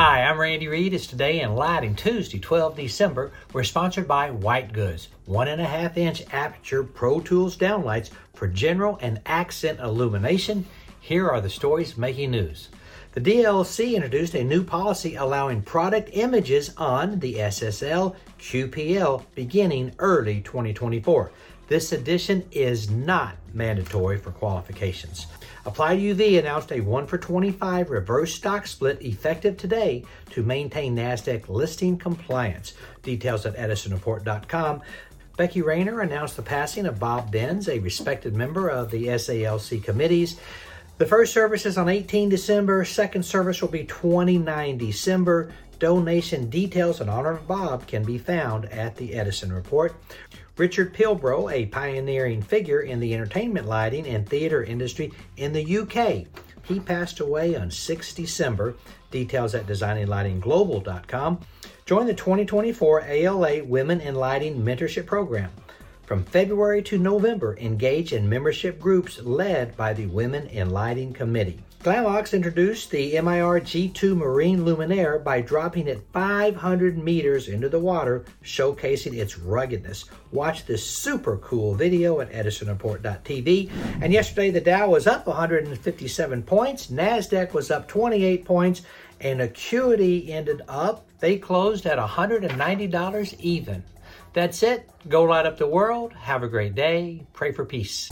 Hi, I'm Randy Reid. It's today in lighting, Tuesday, 12 December. We're sponsored by White Goods, one and a half inch aperture Pro Tools downlights for general and accent illumination. Here are the stories making news. The DLC introduced a new policy allowing product images on the SSL QPL beginning early 2024. This edition is not mandatory for qualifications. Applied UV announced a 1 for 25 reverse stock split effective today to maintain NASDAQ listing compliance. Details at edisonreport.com. Becky Rayner announced the passing of Bob Binns, a respected member of the SALC committees. The first service is on 18 December. Second service will be 29 December. Donation details in honor of Bob can be found at the Edison Report. Richard Pilbrow, a pioneering figure in the entertainment lighting and theater industry in the UK. He passed away on 6 December. Details at designinglightingglobal.com. Join the 2024 ALA Women in Lighting Mentorship Program. From February to November, engage in membership groups led by the Women in Lighting Committee. Glamox introduced the MIR G2 Marine Luminaire by dropping it 500 meters into the water, showcasing its ruggedness. Watch this super cool video at edisonreport.tv. And yesterday, the Dow was up 157 points, NASDAQ was up 28 points, and Acuity ended up, they closed at $190 even. That's it. Go light up the world. Have a great day. Pray for peace.